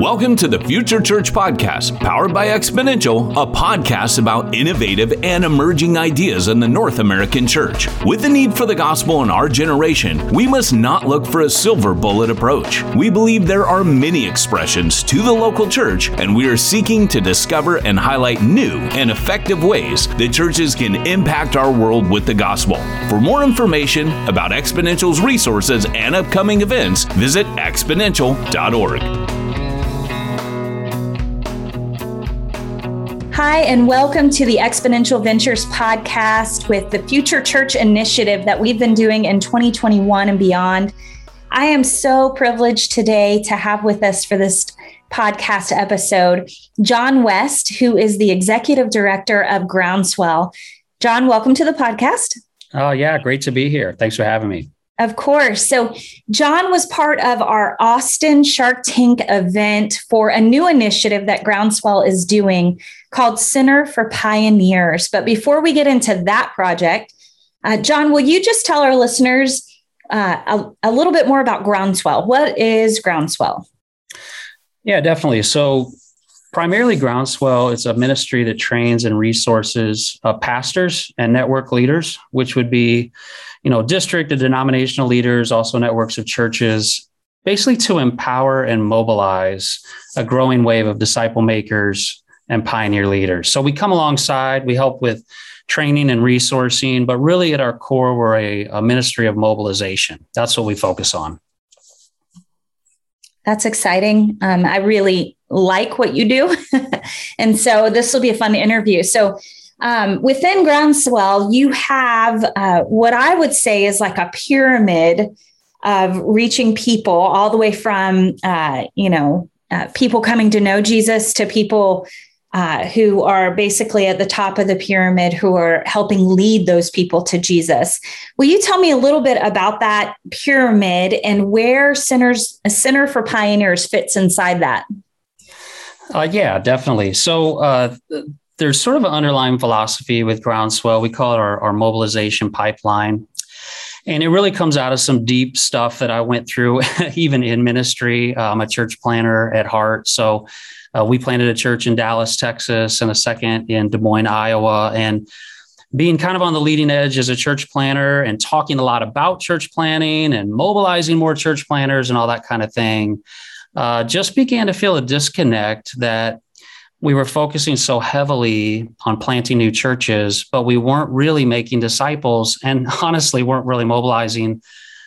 Welcome to the Future Church Podcast, powered by Exponential, a podcast about innovative and emerging ideas in the North American church. With the need for the gospel in our generation, we must not look for a silver bullet approach. We believe there are many expressions to the local church, and we are seeking to discover and highlight new and effective ways that churches can impact our world with the gospel. For more information about Exponential's resources and upcoming events, visit exponential.org. Hi, and welcome to the Exponential Ventures podcast with the Future Church Initiative that we've been doing in 2021 and beyond. I am so privileged today to have with us for this podcast episode John West, who is the executive director of Groundswell. John, welcome to the podcast. Oh, yeah, great to be here. Thanks for having me. Of course. So, John was part of our Austin Shark Tank event for a new initiative that Groundswell is doing called Center for Pioneers. But before we get into that project, uh, John, will you just tell our listeners uh, a, a little bit more about Groundswell? What is Groundswell? Yeah, definitely. So, primarily Groundswell is a ministry that trains and resources uh, pastors and network leaders, which would be you know, district and denominational leaders, also networks of churches, basically to empower and mobilize a growing wave of disciple makers and pioneer leaders. So we come alongside, we help with training and resourcing, but really at our core, we're a, a ministry of mobilization. That's what we focus on. That's exciting. Um, I really like what you do. and so this will be a fun interview. So, um, within Groundswell, you have uh, what I would say is like a pyramid of reaching people all the way from, uh, you know, uh, people coming to know Jesus to people uh, who are basically at the top of the pyramid who are helping lead those people to Jesus. Will you tell me a little bit about that pyramid and where Centers, a Center for Pioneers fits inside that? Uh, yeah, definitely. So uh, there's sort of an underlying philosophy with Groundswell. We call it our, our mobilization pipeline. And it really comes out of some deep stuff that I went through, even in ministry. I'm a church planter at heart. So uh, we planted a church in Dallas, Texas, and a second in Des Moines, Iowa. And being kind of on the leading edge as a church planter and talking a lot about church planting and mobilizing more church planters and all that kind of thing, uh, just began to feel a disconnect that we were focusing so heavily on planting new churches, but we weren't really making disciples and honestly weren't really mobilizing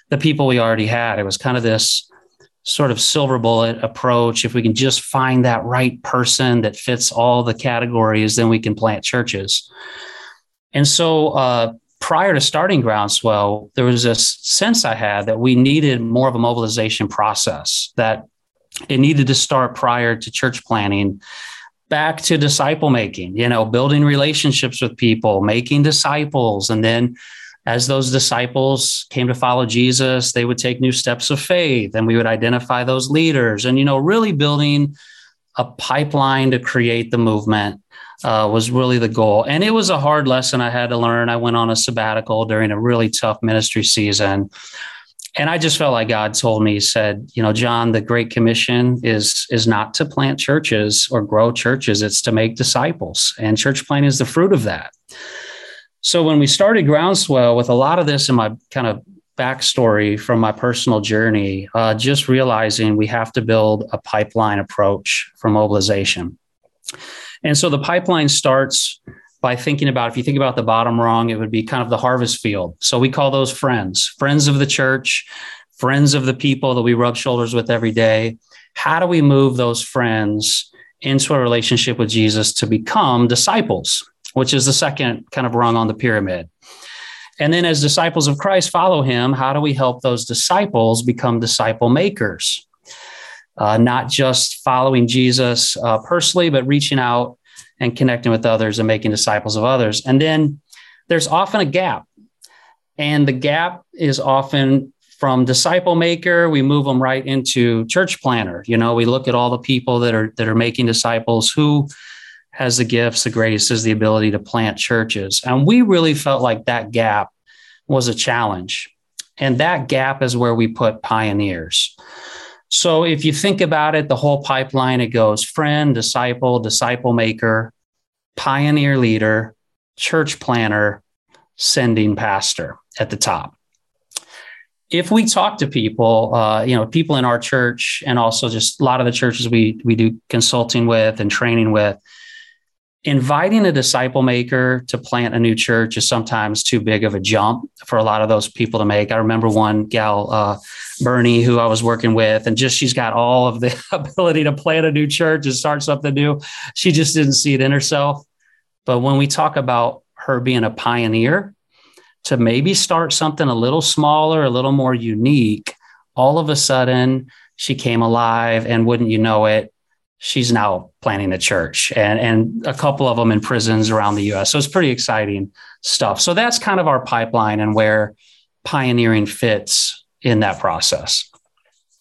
the people we already had. It was kind of this sort of silver bullet approach. If we can just find that right person that fits all the categories, then we can plant churches. And so, uh, prior to starting Groundswell, there was this sense I had that we needed more of a mobilization process, that it needed to start prior to church planting back to disciple making, you know, building relationships with people, making disciples. And then as those disciples came to follow Jesus, they would take new steps of faith and we would identify those leaders and, you know, really building a pipeline to create the movement uh, was really the goal. And it was a hard lesson I had to learn. I went on a sabbatical during a really tough ministry season and I just felt like God told me, he said, you know, John, the Great Commission is is not to plant churches or grow churches; it's to make disciples, and church planting is the fruit of that. So when we started Groundswell, with a lot of this in my kind of backstory from my personal journey, uh, just realizing we have to build a pipeline approach for mobilization. And so the pipeline starts by thinking about if you think about the bottom rung, it would be kind of the harvest field. So we call those friends, friends of the church, friends of the people that we rub shoulders with every day. How do we move those friends into a relationship with Jesus to become disciples, which is the second kind of rung on the pyramid? And then, as disciples of Christ follow him, how do we help those disciples become disciple makers? Uh, not just following Jesus uh, personally, but reaching out and connecting with others and making disciples of others. And then there's often a gap. And the gap is often from disciple maker, we move them right into church planter. You know, we look at all the people that are that are making disciples who has the gifts, the grace, is the ability to plant churches. And we really felt like that gap was a challenge. And that gap is where we put pioneers. So if you think about it, the whole pipeline, it goes friend, disciple, disciple maker, pioneer leader, church planter, sending pastor at the top. If we talk to people, uh, you know, people in our church and also just a lot of the churches we we do consulting with and training with, inviting a disciple maker to plant a new church is sometimes too big of a jump for a lot of those people to make. I remember one gal, uh, Bernie, who I was working with, and just she's got all of the ability to plant a new church and start something new. She just didn't see it in herself. But when we talk about her being a pioneer, to maybe start something a little smaller, a little more unique, all of a sudden she came alive, and wouldn't you know it, she's now planning a church and, and a couple of them in prisons around the US. So it's pretty exciting stuff. So that's kind of our pipeline and where pioneering fits in that process.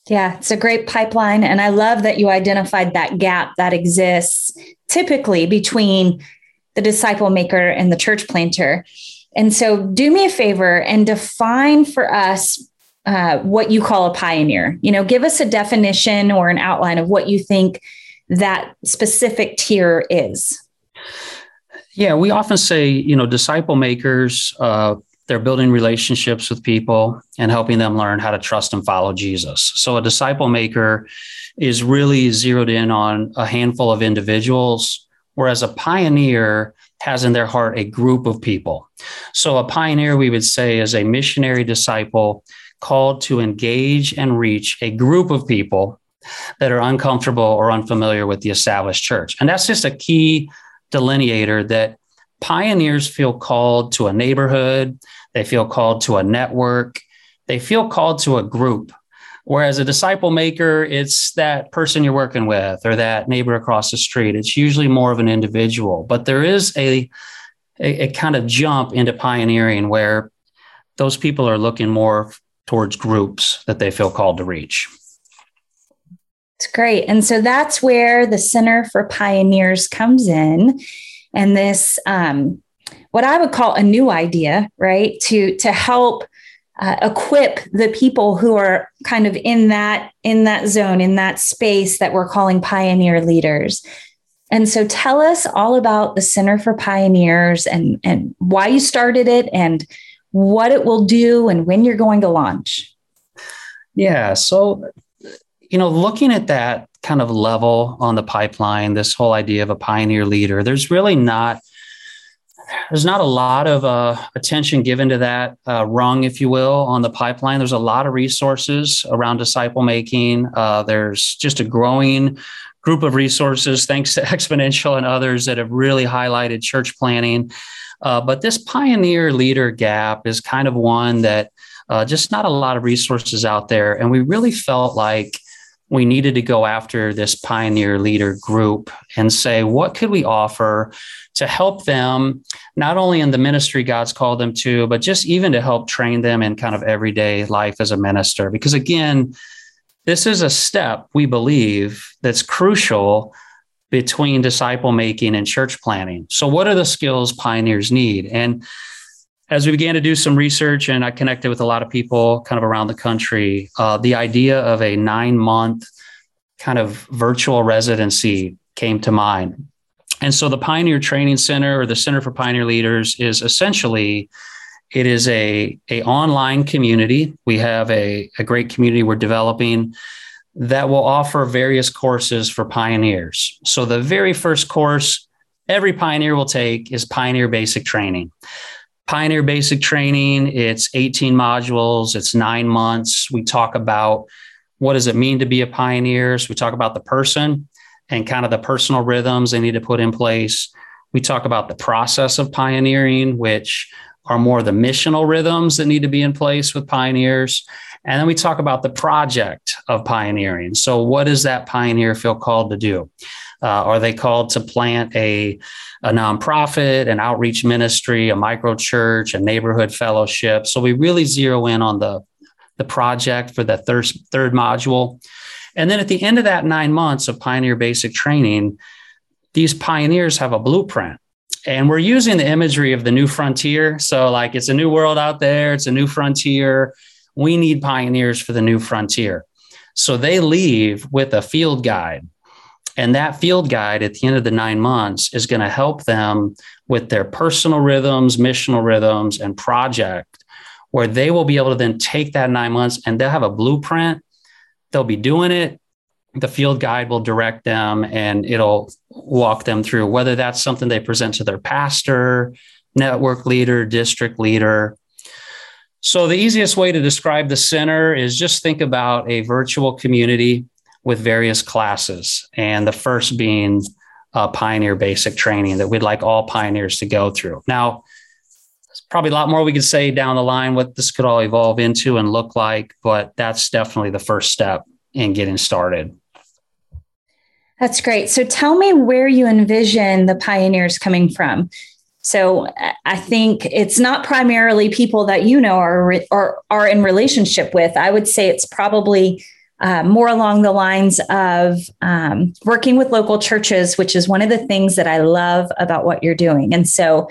Yeah, it's a great pipeline. And I love that you identified that gap that exists typically between the disciple maker and the church planter. And so, do me a favor and define for us uh, what you call a pioneer. You know, give us a definition or an outline of what you think that specific tier is? Yeah, we often say, you know, disciple makers, uh, they're building relationships with people and helping them learn how to trust and follow Jesus. So a disciple maker is really zeroed in on a handful of individuals, whereas a pioneer has in their heart a group of people. So a pioneer, we would say, is a missionary disciple called to engage and reach a group of people that are uncomfortable or unfamiliar with the established church. And that's just a key delineator that pioneers feel called to a neighborhood, they feel called to a network, they feel called to a group. Whereas a disciple maker, it's that person you're working with or that neighbor across the street. It's usually more of an individual, but there is a, a, a kind of jump into pioneering where those people are looking more towards groups that they feel called to reach. It's great. And so that's where the Center for Pioneers comes in. And this, um, what I would call a new idea, right? To, to help uh, equip the people who are kind of in that in that zone in that space that we're calling pioneer leaders and so tell us all about the center for pioneers and and why you started it and what it will do and when you're going to launch yeah so you know, looking at that kind of level on the pipeline, this whole idea of a pioneer leader, there's really not there's not a lot of uh, attention given to that uh, rung, if you will, on the pipeline. There's a lot of resources around disciple making. Uh, there's just a growing group of resources, thanks to Exponential and others that have really highlighted church planting. Uh, but this pioneer leader gap is kind of one that uh, just not a lot of resources out there. And we really felt like we needed to go after this pioneer leader group and say, what could we offer to help them, not only in the ministry God's called them to, but just even to help train them in kind of everyday life as a minister? Because again, this is a step we believe that's crucial between disciple making and church planting. So, what are the skills pioneers need? And as we began to do some research and I connected with a lot of people kind of around the country, uh, the idea of a nine month kind of virtual residency came to mind. And so the Pioneer Training Center or the Center for Pioneer Leaders is essentially it is a, a online community. We have a, a great community we're developing that will offer various courses for pioneers. So the very first course every pioneer will take is Pioneer Basic Training. Pioneer Basic Training, it's 18 modules, it's nine months. We talk about what does it mean to be a pioneer. So we talk about the person and kind of the personal rhythms they need to put in place. We talk about the process of pioneering, which are more the missional rhythms that need to be in place with pioneers. And then we talk about the project of pioneering. So, what does that pioneer feel called to do? Uh, are they called to plant a, a nonprofit, an outreach ministry, a micro church, a neighborhood fellowship? So we really zero in on the, the project for the third, third module. And then at the end of that nine months of Pioneer Basic Training, these pioneers have a blueprint. And we're using the imagery of the new frontier. So, like, it's a new world out there, it's a new frontier. We need pioneers for the new frontier. So they leave with a field guide. And that field guide at the end of the nine months is going to help them with their personal rhythms, missional rhythms, and project, where they will be able to then take that nine months and they'll have a blueprint. They'll be doing it. The field guide will direct them and it'll walk them through whether that's something they present to their pastor, network leader, district leader. So, the easiest way to describe the center is just think about a virtual community with various classes, and the first being uh, Pioneer Basic Training that we'd like all pioneers to go through. Now, there's probably a lot more we could say down the line what this could all evolve into and look like, but that's definitely the first step in getting started. That's great. So tell me where you envision the pioneers coming from. So I think it's not primarily people that you know are are, are in relationship with. I would say it's probably uh, more along the lines of um, working with local churches, which is one of the things that I love about what you're doing. And so,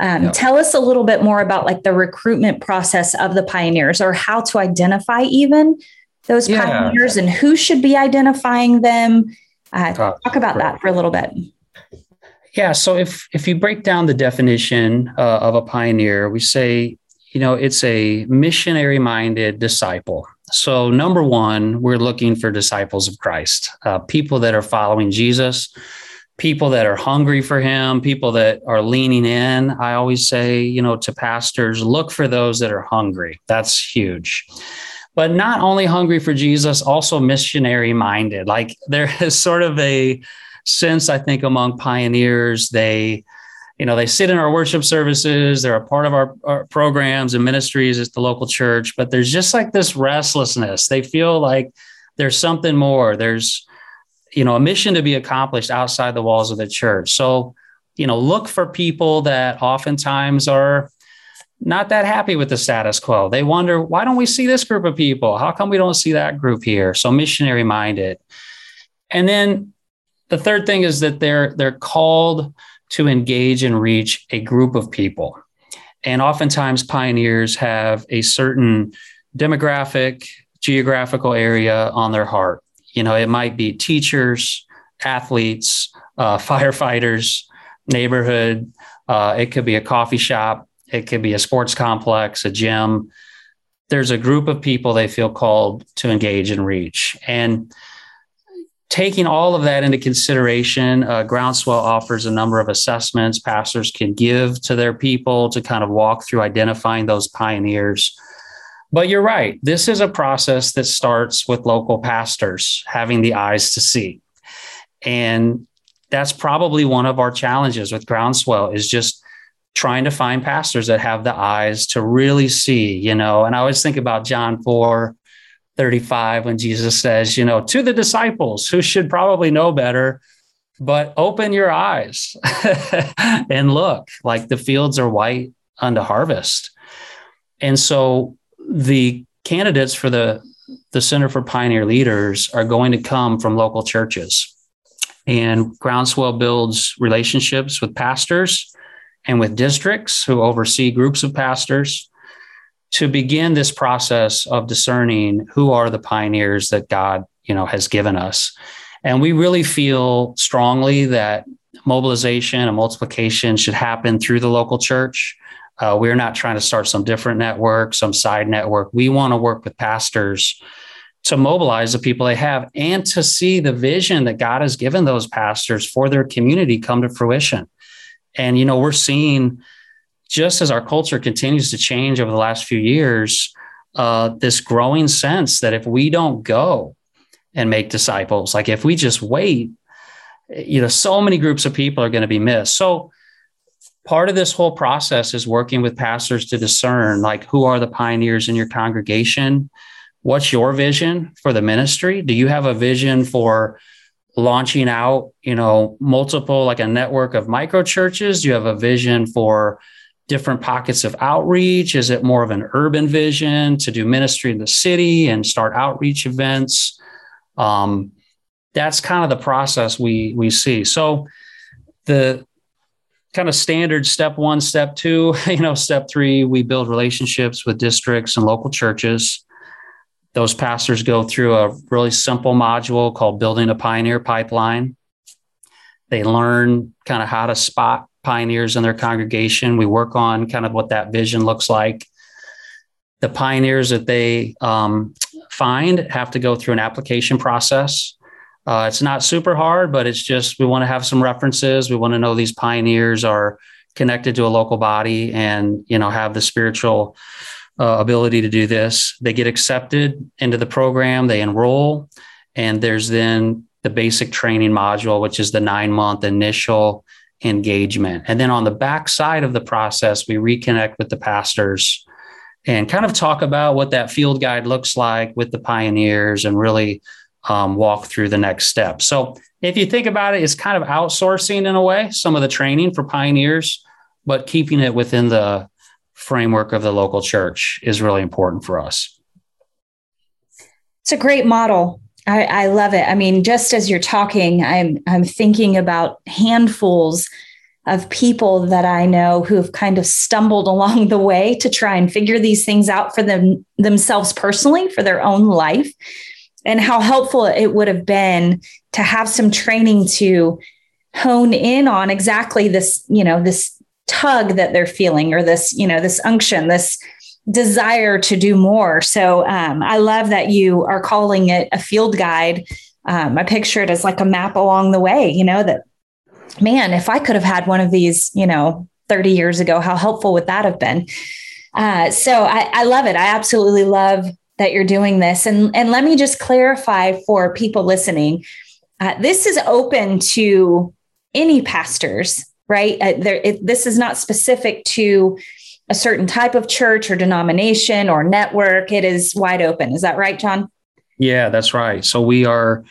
um, yep. tell us a little bit more about like the recruitment process of the pioneers, or how to identify even those yeah. pioneers, and who should be identifying them. Uh, talk about that for a little bit. Yeah. So if if you break down the definition uh, of a pioneer, we say you know it's a missionary minded disciple. So number one, we're looking for disciples of Christ, uh, people that are following Jesus, people that are hungry for Him, people that are leaning in. I always say, you know, to pastors, look for those that are hungry. That's huge but not only hungry for Jesus, also missionary minded. Like there is sort of a sense, I think among pioneers, they, you know, they sit in our worship services, they're a part of our, our programs and ministries at the local church, but there's just like this restlessness. They feel like there's something more. There's, you know, a mission to be accomplished outside the walls of the church. So, you know, look for people that oftentimes are not that happy with the status quo. They wonder, why don't we see this group of people? How come we don't see that group here? So missionary minded. And then the third thing is that they're they're called to engage and reach a group of people. And oftentimes pioneers have a certain demographic, geographical area on their heart. You know, it might be teachers, athletes, uh, firefighters, neighborhood. Uh, it could be a coffee shop. It could be a sports complex, a gym. There's a group of people they feel called to engage and reach. And taking all of that into consideration, uh, Groundswell offers a number of assessments pastors can give to their people to kind of walk through identifying those pioneers. But you're right, this is a process that starts with local pastors having the eyes to see. And that's probably one of our challenges with Groundswell is just trying to find pastors that have the eyes to really see, you know. And I always think about John 4 35 when Jesus says, you know, to the disciples who should probably know better, but open your eyes and look, like the fields are white unto harvest. And so the candidates for the the Center for Pioneer Leaders are going to come from local churches. And Groundswell builds relationships with pastors and with districts who oversee groups of pastors to begin this process of discerning who are the pioneers that God, you know, has given us. And we really feel strongly that mobilization and multiplication should happen through the local church. Uh, we're not trying to start some different network, some side network. We want to work with pastors to mobilize the people they have and to see the vision that God has given those pastors for their community come to fruition. And, you know, we're seeing just as our culture continues to change over the last few years, uh, this growing sense that if we don't go and make disciples, like if we just wait, you know, so many groups of people are going to be missed. So part of this whole process is working with pastors to discern like who are the pioneers in your congregation? What's your vision for the ministry? Do you have a vision for launching out, you know, multiple like a network of micro churches? Do you have a vision for different pockets of outreach? Is it more of an urban vision to do ministry in the city and start outreach events? Um, that's kind of the process we we see. So the kind of standard step one, step two, you know, step three, we build relationships with districts and local churches. those pastors go through a really simple module called Building a Pioneer Pipeline. They learn kind of how to spot pioneers in their congregation. We work on kind of what that vision looks like. The pioneers that they um, find have to go through an application process. Uh, it's not super hard, but it's just we want to have some references. We want to know these pioneers are connected to a local body and you know have the spiritual uh, ability to do this. They get accepted into the program, they enroll, and there's then the basic training module, which is the nine month initial engagement. And then on the back side of the process, we reconnect with the pastors and kind of talk about what that field guide looks like with the pioneers and really um, walk through the next step. So if you think about it, it's kind of outsourcing in a way some of the training for pioneers, but keeping it within the framework of the local church is really important for us. It's a great model. I, I love it. I mean, just as you're talking, I'm I'm thinking about handfuls of people that I know who have kind of stumbled along the way to try and figure these things out for them themselves personally for their own life and how helpful it would have been to have some training to hone in on exactly this you know this tug that they're feeling or this you know this unction this desire to do more so um, i love that you are calling it a field guide um, i picture it as like a map along the way you know that man if i could have had one of these you know 30 years ago how helpful would that have been uh, so I, I love it i absolutely love that you're doing this. And, and let me just clarify for people listening uh, this is open to any pastors, right? Uh, there, it, this is not specific to a certain type of church or denomination or network. It is wide open. Is that right, John? Yeah, that's right. So we are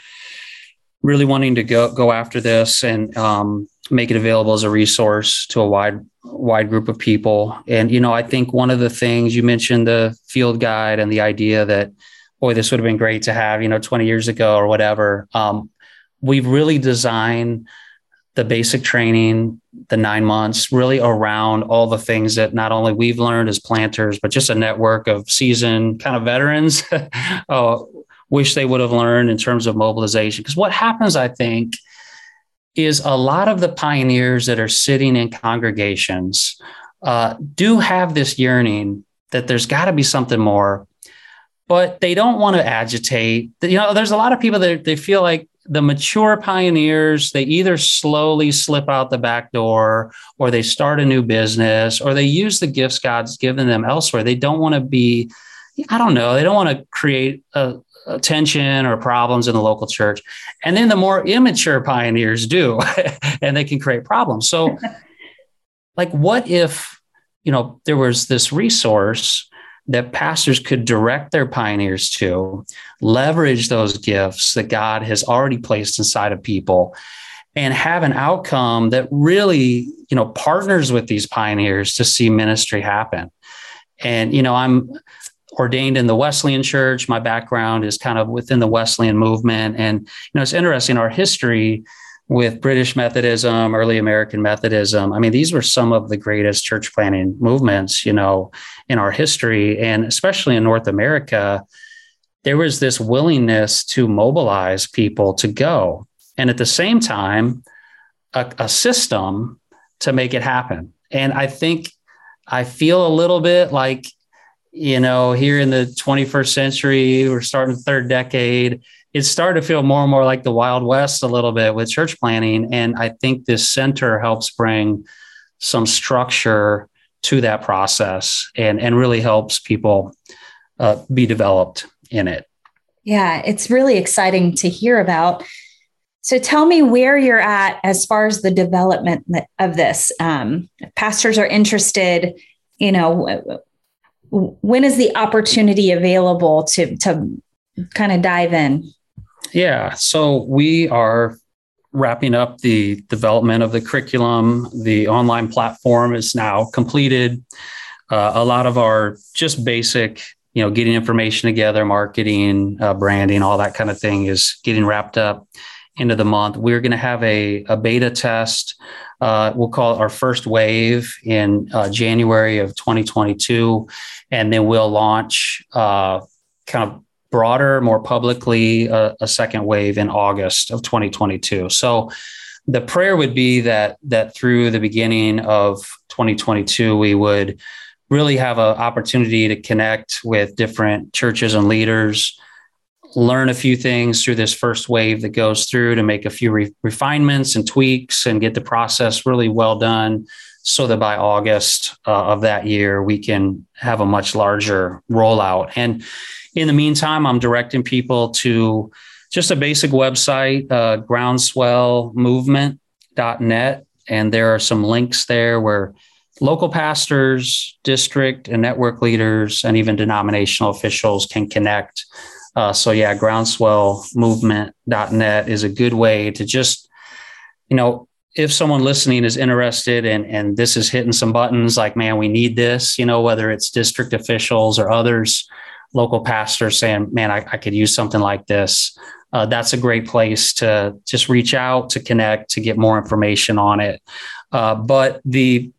really wanting to go go after this and um, make it available as a resource to a wide wide group of people. And you know, I think one of the things you mentioned the field guide and the idea that boy, this would have been great to have, you know, 20 years ago or whatever. Um, we've really designed the basic training, the nine months, really around all the things that not only we've learned as planters, but just a network of seasoned kind of veterans. oh, wish they would have learned in terms of mobilization. Because what happens, I think, is a lot of the pioneers that are sitting in congregations uh, do have this yearning that there's got to be something more, but they don't want to agitate. You know, there's a lot of people that they feel like the mature pioneers, they either slowly slip out the back door or they start a new business or they use the gifts God's given them elsewhere. They don't want to be, I don't know, they don't want to create a, tension or problems in the local church. And then the more immature pioneers do, and they can create problems. So, like, what if, you know, there was this resource that pastors could direct their pioneers to, leverage those gifts that God has already placed inside of people, and have an outcome that really, you know, partners with these pioneers to see ministry happen. And, you know, I'm, ordained in the Wesleyan church. My background is kind of within the Wesleyan movement. And, you know, it's interesting, our history with British Methodism, early American Methodism. I mean, these were some of the greatest church planting movements, you know, in our history. And especially in North America, there was this willingness to mobilize people to go. And at the same time, a, a system to make it happen. And I think I feel a little bit like you know, here in the 21st century, we're starting the third decade. It's started to feel more and more like the Wild West a little bit with church planting. And I think this center helps bring some structure to that process and, and really helps people uh, be developed in it. Yeah, it's really exciting to hear about. So tell me where you're at as far as the development of this. Um, pastors are interested, you know, when is the opportunity available to to kind of dive in? Yeah, so we are wrapping up the development of the curriculum. The online platform is now completed. Uh, a lot of our just basic, you know, getting information together, marketing, uh, branding, all that kind of thing is getting wrapped up into the month. We're going to have a, a beta test uh, we'll call it our first wave in uh, January of 2022, and then we'll launch uh, kind of broader, more publicly, a, a second wave in August of 2022. So the prayer would be that that through the beginning of 2022 we would really have an opportunity to connect with different churches and leaders learn a few things through this first wave that goes through to make a few re- refinements and tweaks and get the process really well done so that by August uh, of that year, we can have a much larger rollout. And in the meantime, I'm directing people to just a basic website, uh, groundswellmovement.net. And there are some links there where local pastors, district and network leaders, and even denominational officials can connect. Uh, so, yeah, groundswellmovement.net is a good way to just, you know, if someone listening is interested and and this is hitting some buttons like man we need this you know whether it's district officials or others local pastors saying man i, I could use something like this. Uh, that's a great place to just reach out to connect to get more information on it. Uh, but the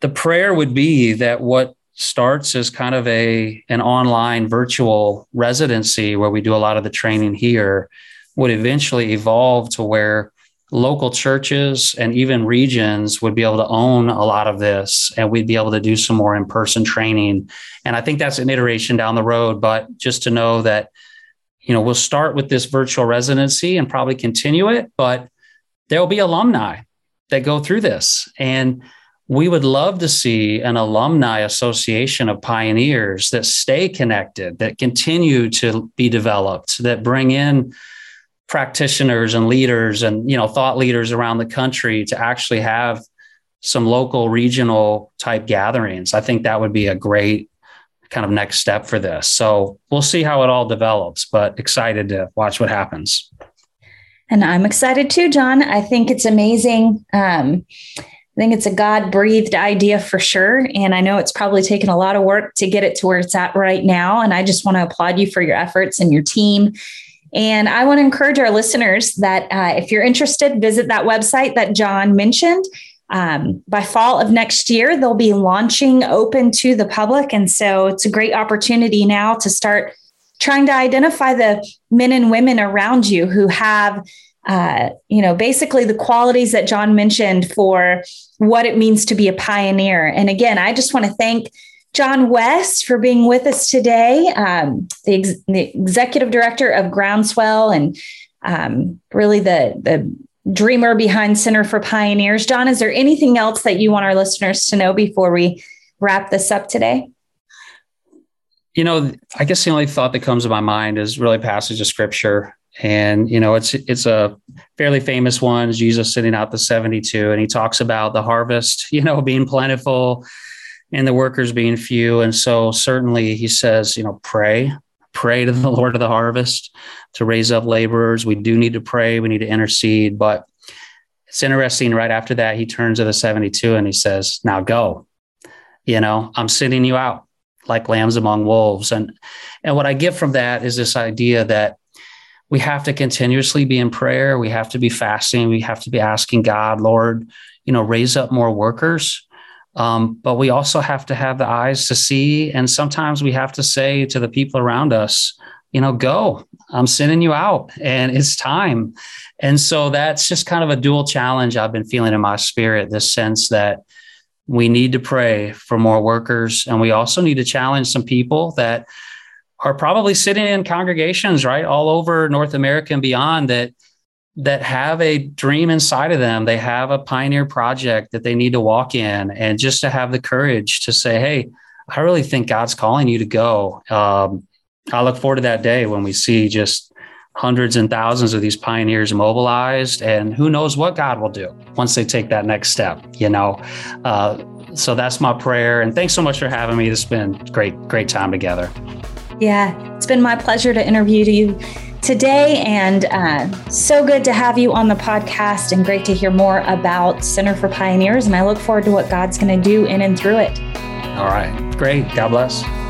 the prayer would be that what starts as kind of a an online virtual residency where we do a lot of the training here would eventually evolve to where local churches and even regions would be able to own a lot of this and we'd be able to do some more in-person training. And i think that's an iteration down the road but just to know that you know we'll start with this virtual residency and probably continue it but there'll be alumni that go through this. And we would love to see an alumni association of pioneers that stay connected that continue to be developed that bring in practitioners and leaders and you know thought leaders around the country to actually have some local regional type gatherings. I think that would be a great kind of next step for this. So we'll see how it all develops but excited to watch what happens. And i'm excited too john. I think it's amazing. Um, I think it's a God breathed idea for sure. And I know it's probably taken a lot of work to get it to where it's at right now. And I just want to applaud you for your efforts and your team and I want to encourage our listeners that uh, if you're interested, visit that website that John mentioned. Um, by fall of next year, they'll be launching open to the public. And so it's a great opportunity now to start trying to identify the men and women around you who have, uh, you know, basically the qualities that John mentioned for what it means to be a pioneer. And again, I just want to thank John West for being with us today, um, the, ex- the, executive director of Groundswell and um, really the, the dreamer behind Center for Pioneers. John, is there anything else that you want our listeners to know before we wrap this up today? You know, I guess the only thought that comes to my mind is really passage of scripture. And, you know, it's it's a fairly famous one, Jesus sitting out the 72, and he talks about the harvest, you know, being plentiful and the workers being few. And so certainly he says, you know, pray, pray to the Lord of the harvest to raise up laborers. We do need to pray, we need to intercede. But it's interesting, right after that, he turns to the 72 and he says, Now go. You know, I'm sending you out like lambs among wolves. And and what I get from that is this idea that we have to continuously be in prayer. We have to be fasting. We have to be asking God, Lord, you know, raise up more workers um, but we also have to have the eyes to see. And sometimes we have to say to the people around us, you know, go, I'm sending you out and it's time. And so that's just kind of a dual challenge I've been feeling in my spirit this sense that we need to pray for more workers. And we also need to challenge some people that are probably sitting in congregations, right, all over North America and beyond that that have a dream inside of them. They have a pioneer project that they need to walk in, and just to have the courage to say, "Hey, I really think God's calling you to go." Um, I look forward to that day when we see just hundreds and thousands of these pioneers mobilized, and who knows what God will do once they take that next step. You know, uh, so that's my prayer. And thanks so much for having me. Has been great, great time together. Yeah, it's been my pleasure to interview you today. And uh, so good to have you on the podcast and great to hear more about Center for Pioneers. And I look forward to what God's going to do in and through it. All right. Great. God bless.